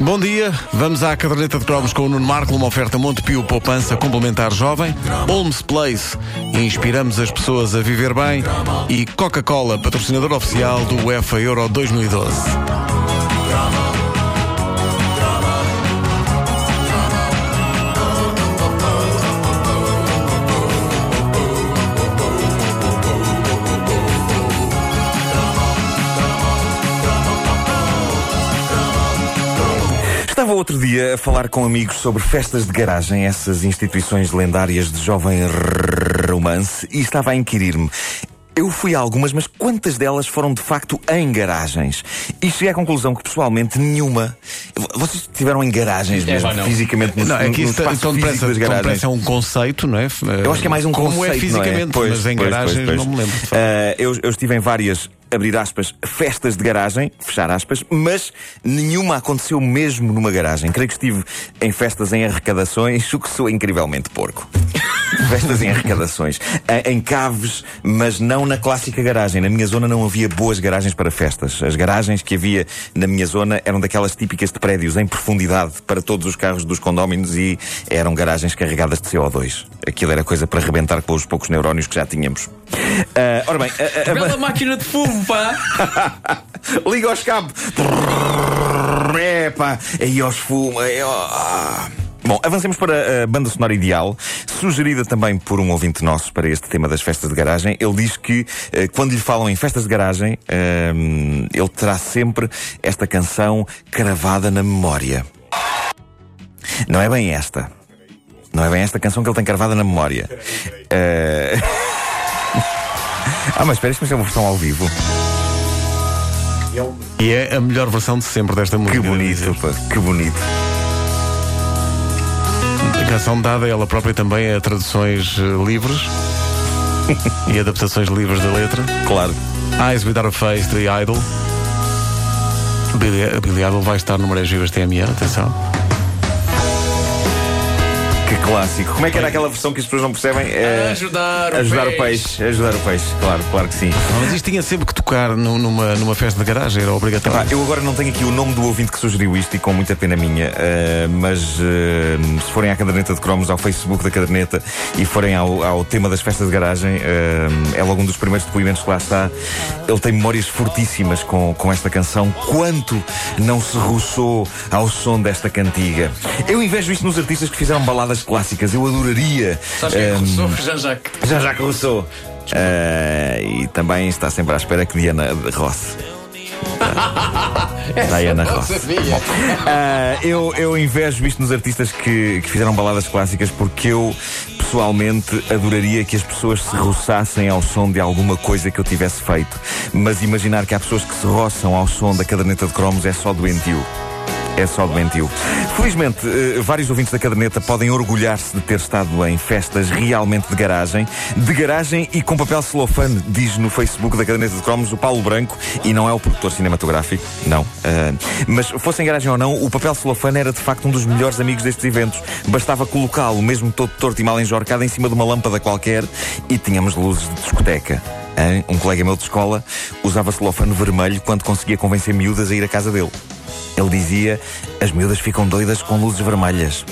Bom dia, vamos à caderneta de cromos com o Nuno Marco, uma oferta Montepio Poupança Complementar Jovem, Holmes Place, inspiramos as pessoas a viver bem. E Coca-Cola, patrocinador oficial do UEFA Euro 2012. Estava outro dia a falar com amigos sobre festas de garagem, essas instituições lendárias de jovem romance, e estava a inquirir-me. Eu fui a algumas, mas quantas delas foram de facto em garagens? E cheguei à conclusão que pessoalmente nenhuma. Vocês tiveram em garagens É, mesmo, não. fisicamente, no, Não, é que no isso espaço tão físico depressa, das tão garagens. depressa é um conceito, não é? Eu acho que é mais um Como conceito, é fisicamente, não é? Pois, mas em pois, garagens pois, pois. não me lembro. Ah, eu, eu estive em várias, abrir aspas, festas de garagem, fechar aspas, mas nenhuma aconteceu mesmo numa garagem. Creio que estive em festas em arrecadações, o que soa incrivelmente porco. festas em arrecadações. Em caves, mas não na clássica garagem. Na minha zona não havia boas garagens para festas. As garagens que havia na minha zona eram daquelas típicas de prédios em profundidade para todos os carros dos condóminos e eram garagens carregadas de CO2. Aquilo era coisa para arrebentar com os poucos neurónios que já tínhamos. Ah, ora bem, a- a- a- Bela máquina de fumo, pá! Liga aos cabos. Aí aos fumos. aí, ó, ah. Bom, avancemos para a banda sonora ideal, sugerida também por um ouvinte nosso para este tema das festas de garagem. Ele diz que eh, quando lhe falam em festas de garagem, ele terá sempre esta canção cravada na memória. Não é bem esta. Não é bem esta canção que ele tem cravada na memória. Eh, ah, mas espera, isto é uma versão ao vivo. E é a melhor versão de sempre desta Que música. bonito, pá, que bonito. A canção dada ela própria também a traduções eh, livres e adaptações livres da letra. Claro. Eyes Without a Face, The Idol. Billy, Billy Idol vai estar no Marés Vivas TMA, atenção. Clássico. Como é que era aquela versão que as pessoas não percebem? É... Ajudar o Ajudar o peixe. peixe. Ajudar o peixe, claro, claro que sim. Mas isto tinha sempre que tocar nu- numa, numa festa de garagem, era obrigatório. eu agora não tenho aqui o nome do ouvinte que sugeriu isto e com muita pena minha, eh, mas eh, se forem à caderneta de cromos, ao Facebook da caderneta e forem ao, ao tema das festas de garagem, eh, é logo um dos primeiros depoimentos que lá está. Ele tem memórias fortíssimas com, com esta canção. Quanto não se ruçou ao som desta cantiga? Eu invejo isto nos artistas que fizeram baladas clássicas. Eu adoraria. Sabes quem é começou? Jean-Jacques. Jean-Jacques Rousseau. Eh, e também está sempre à espera que Diana Ross. Diana Ross. Ah, eu, eu invejo isto nos artistas que, que fizeram baladas clássicas porque eu pessoalmente adoraria que as pessoas se roçassem ao som de alguma coisa que eu tivesse feito. Mas imaginar que há pessoas que se roçam ao som da caderneta de cromos é só doentio. É só doentio. Felizmente, eh, vários ouvintes da caderneta podem orgulhar-se de ter estado em festas realmente de garagem. De garagem e com papel celofane, diz no Facebook da caderneta de cromos o Paulo Branco, e não é o produtor cinematográfico, não. Ah, mas fosse em garagem ou não, o papel celofane era de facto um dos melhores amigos destes eventos. Bastava colocá-lo, mesmo todo torto e mal enjorcado, em cima de uma lâmpada qualquer e tínhamos luzes de discoteca. Um colega meu de escola usava celofane vermelho quando conseguia convencer miúdas a ir à casa dele. Ele dizia: as miúdas ficam doidas com luzes vermelhas.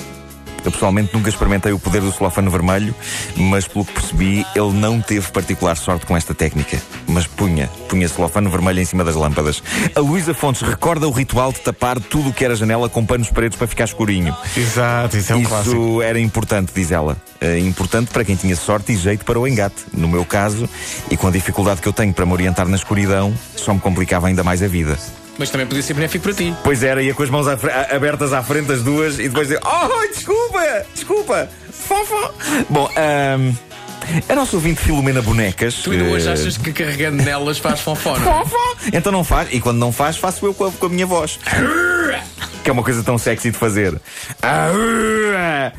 Eu pessoalmente nunca experimentei o poder do celofane vermelho, mas pelo que percebi, ele não teve particular sorte com esta técnica. Mas punha, punha celofane vermelho em cima das lâmpadas. A Luísa Fontes recorda o ritual de tapar tudo o que era janela com panos pretos para ficar escurinho. Exato, isso é um clássico. Isso era importante, diz ela. Eh, importante para quem tinha sorte e jeito para o engate. No meu caso, e com a dificuldade que eu tenho para me orientar na escuridão, só me complicava ainda mais a vida. Mas também podia ser benéfico para ti. Pois era, ia com as mãos à fre- a- abertas à frente das duas e depois dizer: Oh, desculpa, desculpa, fofa. Bom, ahm, a nossa ouvinte Filomena Bonecas. Tu ainda hoje eh, achas que carregando nelas faz fonfona? Fofa! Então não faz, e quando não faz, faço eu com a, com a minha voz. Que é uma coisa tão sexy de fazer. Ah, Ah,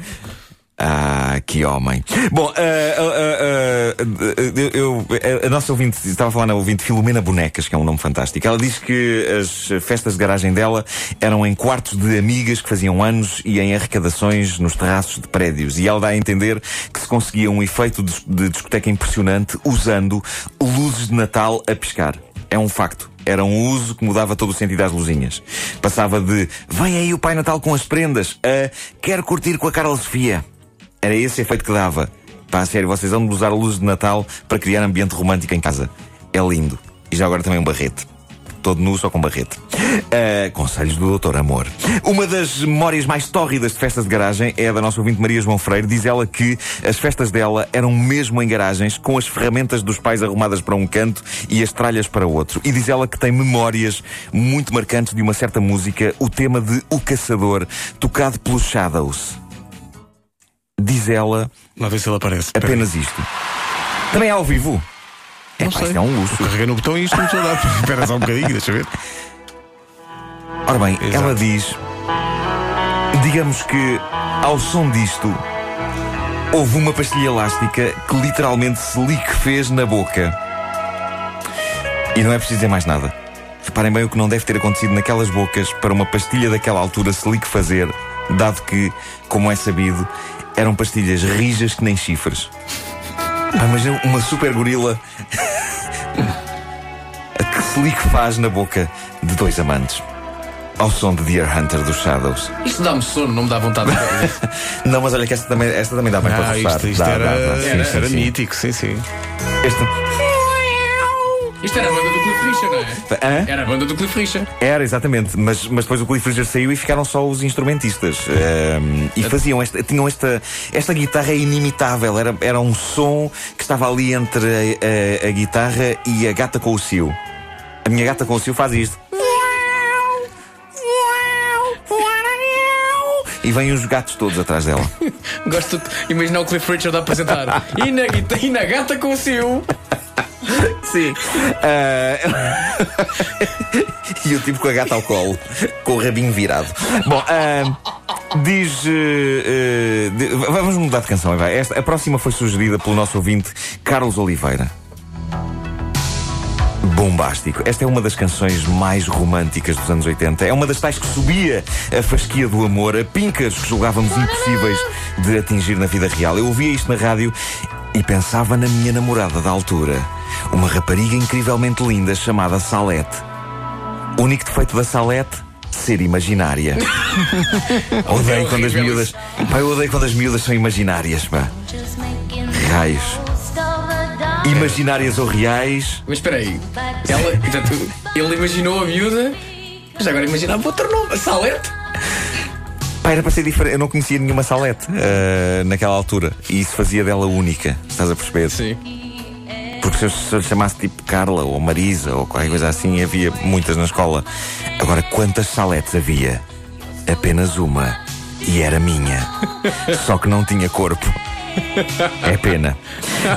que homem. Bom, ah, ah, ah, ah, eu, a nossa ouvinte, estava a falar na ouvinte Filomena Bonecas, que é um nome fantástico. Ela diz que as festas de garagem dela eram em quartos de amigas que faziam anos e em arrecadações nos terraços de prédios. E ela dá a entender que se conseguia um efeito de, discoteca impressionante usando luzes de Natal a piscar. É um facto. Era um uso que mudava todo o sentido às luzinhas. Passava de vem aí o Pai Natal com as prendas a quero curtir com a Carla Sofia. Era esse efeito que dava. Pá, a sério, vocês vão usar luzes de Natal para criar ambiente romântico em casa. É lindo. E já agora também um barrete. Todo nu, só com barrete. Uh, conselhos do Doutor Amor. Uma das memórias mais tórridas de festas de garagem é a da nossa ouvinte Maria João Freire. Diz ela que as festas dela eram mesmo em garagens, com as ferramentas dos pais arrumadas para um canto e as tralhas para outro. E diz ela que tem memórias muito marcantes de uma certa música, o tema de O Caçador, tocado pelos Shadows. Diz ela. Lá ver se ele aparece. Apenas isto. Também é ao vivo. Não é, pá, sei. isto é um luxo. Carreguei no botão e isto começou a dar. Espera só um bocadinho, deixa eu ver. Ora bem, Exato. ela diz. Digamos que, ao som disto, houve uma pastilha elástica que literalmente se lhe fez na boca. E não é preciso dizer mais nada. Reparem bem o que não deve ter acontecido naquelas bocas para uma pastilha daquela altura se lhe fazer, dado que, como é sabido, eram pastilhas rijas que nem chifres. Pá, Imagina uma super gorila a que se lhe faz na boca de dois amantes. Ao som de Deer Hunter dos Shadows. Isto dá-me sono, não me dá vontade de ver. Não, mas olha que esta também, esta também dá bem para Ah, isto, isto Dá, era, dá, dá. Sim, era, sim, era sim. mítico, sim, sim. Este- Isto era a banda do Cliff Richard, não é? Hã? Era a banda do Cliff Richard. Era, exatamente, mas, mas depois o Cliff Richard saiu e ficaram só os instrumentistas. Ehm, e faziam esta, tinham esta, esta guitarra inimitável, era, era um som que estava ali entre a, a- a guitarra e a gata com o cio. A minha gata com o cio faz isto. E vêm os gatos todos atrás dela. Gosto de imaginar o Cliff Richard a apresentar. E na, e na gata com o seu. Sim. Ah, e o tipo com a gata ao colo, com o rabinho virado. Bom, ah, diz. eh, de- vamos mudar de canção, vai. Esta, a próxima foi sugerida pelo nosso ouvinte Carlos Oliveira. Bombástico. Esta é uma das canções mais românticas dos anos 80. É uma das tais que subia a fasquia do amor, a pincas que julgávamos impossíveis de atingir na vida real. Eu ouvia isto na rádio e pensava na minha namorada da altura. Uma rapariga incrivelmente linda chamada Salete. O único defeito da Salete? Ser imaginária. odeio quando as miúdas. Pá, eu odeio quando as miúdas são imaginárias, pá. Raios. Imaginárias ou reais. Mas espera aí. Ela, portanto, ele imaginou a miúda, mas agora imaginava outro nome, a Salete. Pá, era para ser diferente. Eu não conhecia nenhuma Salete ah, naquela altura. E isso fazia dela única. Estás a perceber? Sim. Porque se eu, se eu chamasse tipo Carla ou Marisa ou qualquer coisa assim, havia muitas na escola. Agora, quantas Saletes havia? Apenas uma. E era minha. Só que não tinha corpo. É pena.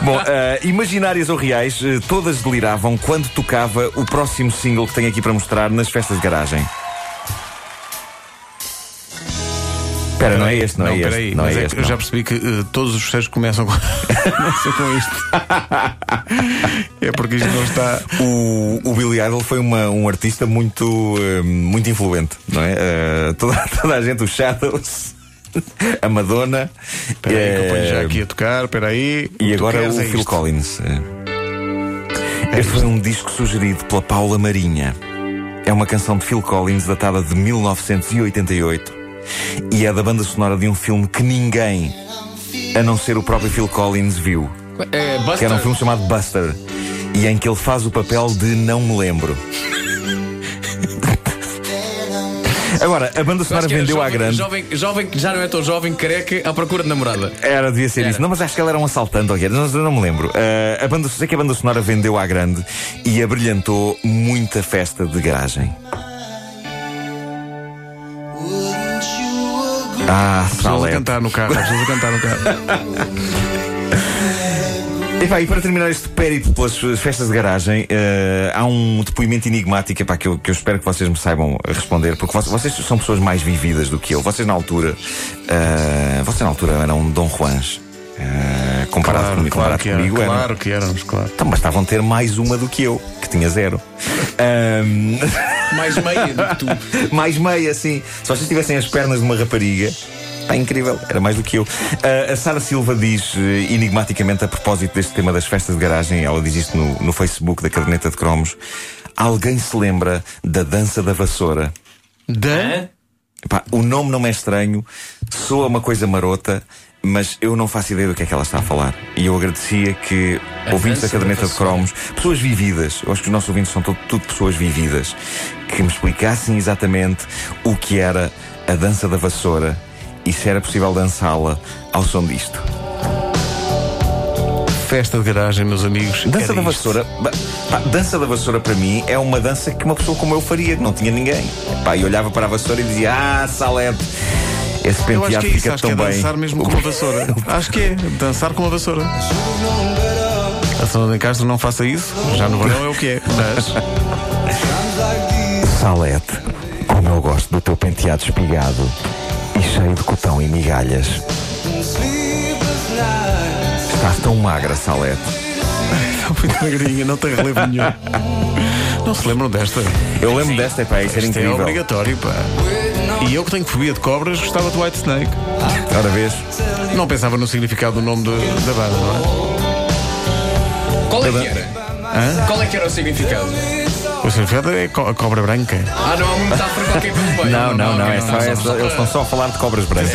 Bom, ah, imaginárias ou reais, eh, todas deliravam quando tocava o próximo single que tenho aqui para mostrar nas festas de garagem. Espera, não é este, não, é este. peraí, não é é este. eu já percebi que eh, todos os fecheiros começam com, começam com isto. é porque isto não está. O, o Billy Idol foi uma- um artista muito, eh, muito influente, não é? Eh, toda, toda a gente, os Shadows, a Madonna. Espera aí que eu ponho já aqui a tocar, espera aí. E agora o é Phil isto. Collins. Eh, Este foi um disco sugerido pela Paula Marinha. É uma canção de Phil Collins datada de 1988 e é da banda sonora de um filme que ninguém, a não ser o próprio Phil Collins, viu. É, Que Buster. era um filme chamado Buster e em que ele faz o papel de não me lembro. Agora, a banda sonora que era vendeu à jovem, grande. Jovem, jovem que já não é tão jovem, careca, à procura de namorada. Era, devia ser Era. isso. Não, mas acho que ela era um assaltante, ok? Não, não me lembro. Ah, a banda, sei que a banda sonora vendeu à grande e abrilhantou muita festa de garagem. Ah, Pessoas a cantar no carro, pessoas a cantar no carro. E, pá, e para terminar este périplo pelas festas de garagem, eh, há um depoimento enigmático epá, que, eu, que eu espero que vocês me saibam responder, porque vo- vocês são pessoas mais vividas do que eu. Vocês na altura, eh, vocês na altura eram Dom Juans. eh, comparado Claro, comigo, claro comparado que era, comigo eram. claro que éramos, claro. Então bastavam ter mais uma do que eu, que tinha zero. Ahm, Mais meia do que tu. mais meia, sim. Se vocês tivessem as pernas de uma rapariga. Está incrível, era mais do que eu. Ah, a Sara Silva diz eh, enigmaticamente a propósito deste tema das festas de garagem, ela diz isto no, no Facebook da Caderneta de Cromos. Alguém se lembra da dança da vassoura? Da. Epá, o nome não me é estranho, soa uma coisa marota, mas eu não faço ideia do que é que ela está a falar. E eu agradecia que A ouvintes da caderneta de cromos, pessoas vividas, eu acho que os nossos ouvintes são tudo, tudo pessoas vividas, que me explicassem exatamente o que era a dança da vassoura e se era possível dançá-la ao som disto. Festa de garagem, meus amigos. Dança da vassoura. pá, dança da vassoura para mim é uma dança que uma pessoa como eu faria, que não tinha ninguém. Pá, e olhava para a vassoura e dizia: Ah, Salete, esse Eu acho penteado que é isso, fica acho que tão é bem. dançar mesmo com uma vassoura. Acho que é, dançar com uma vassoura. A Fernanda Castro não faça isso, já no verão é o que é. Mas Salete, como eu gosto do teu penteado espigado e cheio de cotão e migalhas. Estás tão magra, Salete. está muito magrinha, não tem relevo nenhum. Não se lembram desta? Eu lembro desta, pá, isso era Isto é incrível. obrigatório, pá. E eu que tenho fobia de cobras, gostava de White Snake. Outra vez. Não pensava no significado do nome de- da banda, não é? Qual é que era? Qual é que era o significado? O significado é co- a cobra branca. Ah, não há uma metáfora qualquer pelo meio. Não, não, não, é só, é só- eles estão só a falar de cobras brancas.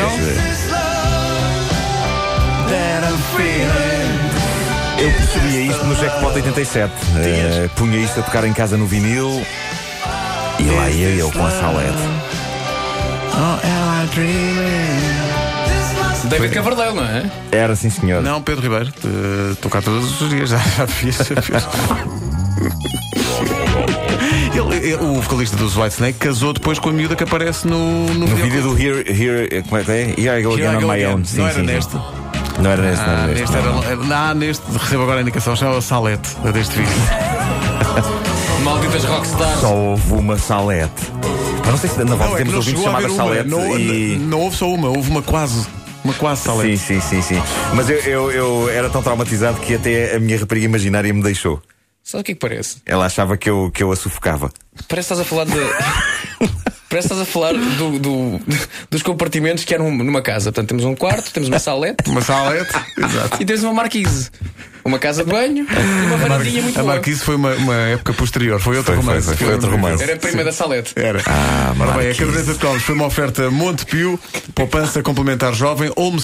Eu percebia isto no Jackpot 87. Eh, punha isto a tocar em casa no vinil e lá ia eu com a salete. Oh, am I dreaming? David Cavardel, não é? Era sim, senhor. Não, Pedro Ribeiro, te- estou cá todos os dias, já, já fiz. Já fiz. Ele- ele- o vocalista dos Whitesnake casou depois com a miúda que aparece no, no, No vídeo do Here, Here, eh, como é que é? Here I Go Here Again I on My Again. Own. Sim, Não era sim, neste? Não era neste, não Ah, era neste neste. não. era- ah, neste, recebo agora a indicação, chama Salete, deste vídeo. Malditas rockstars. Só houve uma salete. Não sei se na volta é temos não ouvintes chegou a haver chamada uma, salete não, e. não houve só uma, houve uma quase, uma quase Salete. Sim, sim, sim, sim. Mas eu, eu, eu era tão traumatizado que até a minha rapariga imaginária me deixou. Sabe o que é que parece? Ela achava que eu, que eu a sufocava. Parece que estás a falar de. Parece que estás a falar do, do- dos compartimentos que num- numa casa. Portanto, temos um quarto, temos uma salete Uma Salete, exato. e temos uma marquise. Uma casa de banho e uma varandinha muito A boa. Marquise foi uma, uma época posterior, foi outro Foi, foi, romance. foi, foi outro romance. Era a prima da salete. Era. Ah, Ora bem, a caderneta de cromos foi uma oferta Montepio, poupança complementar jovem, Olmo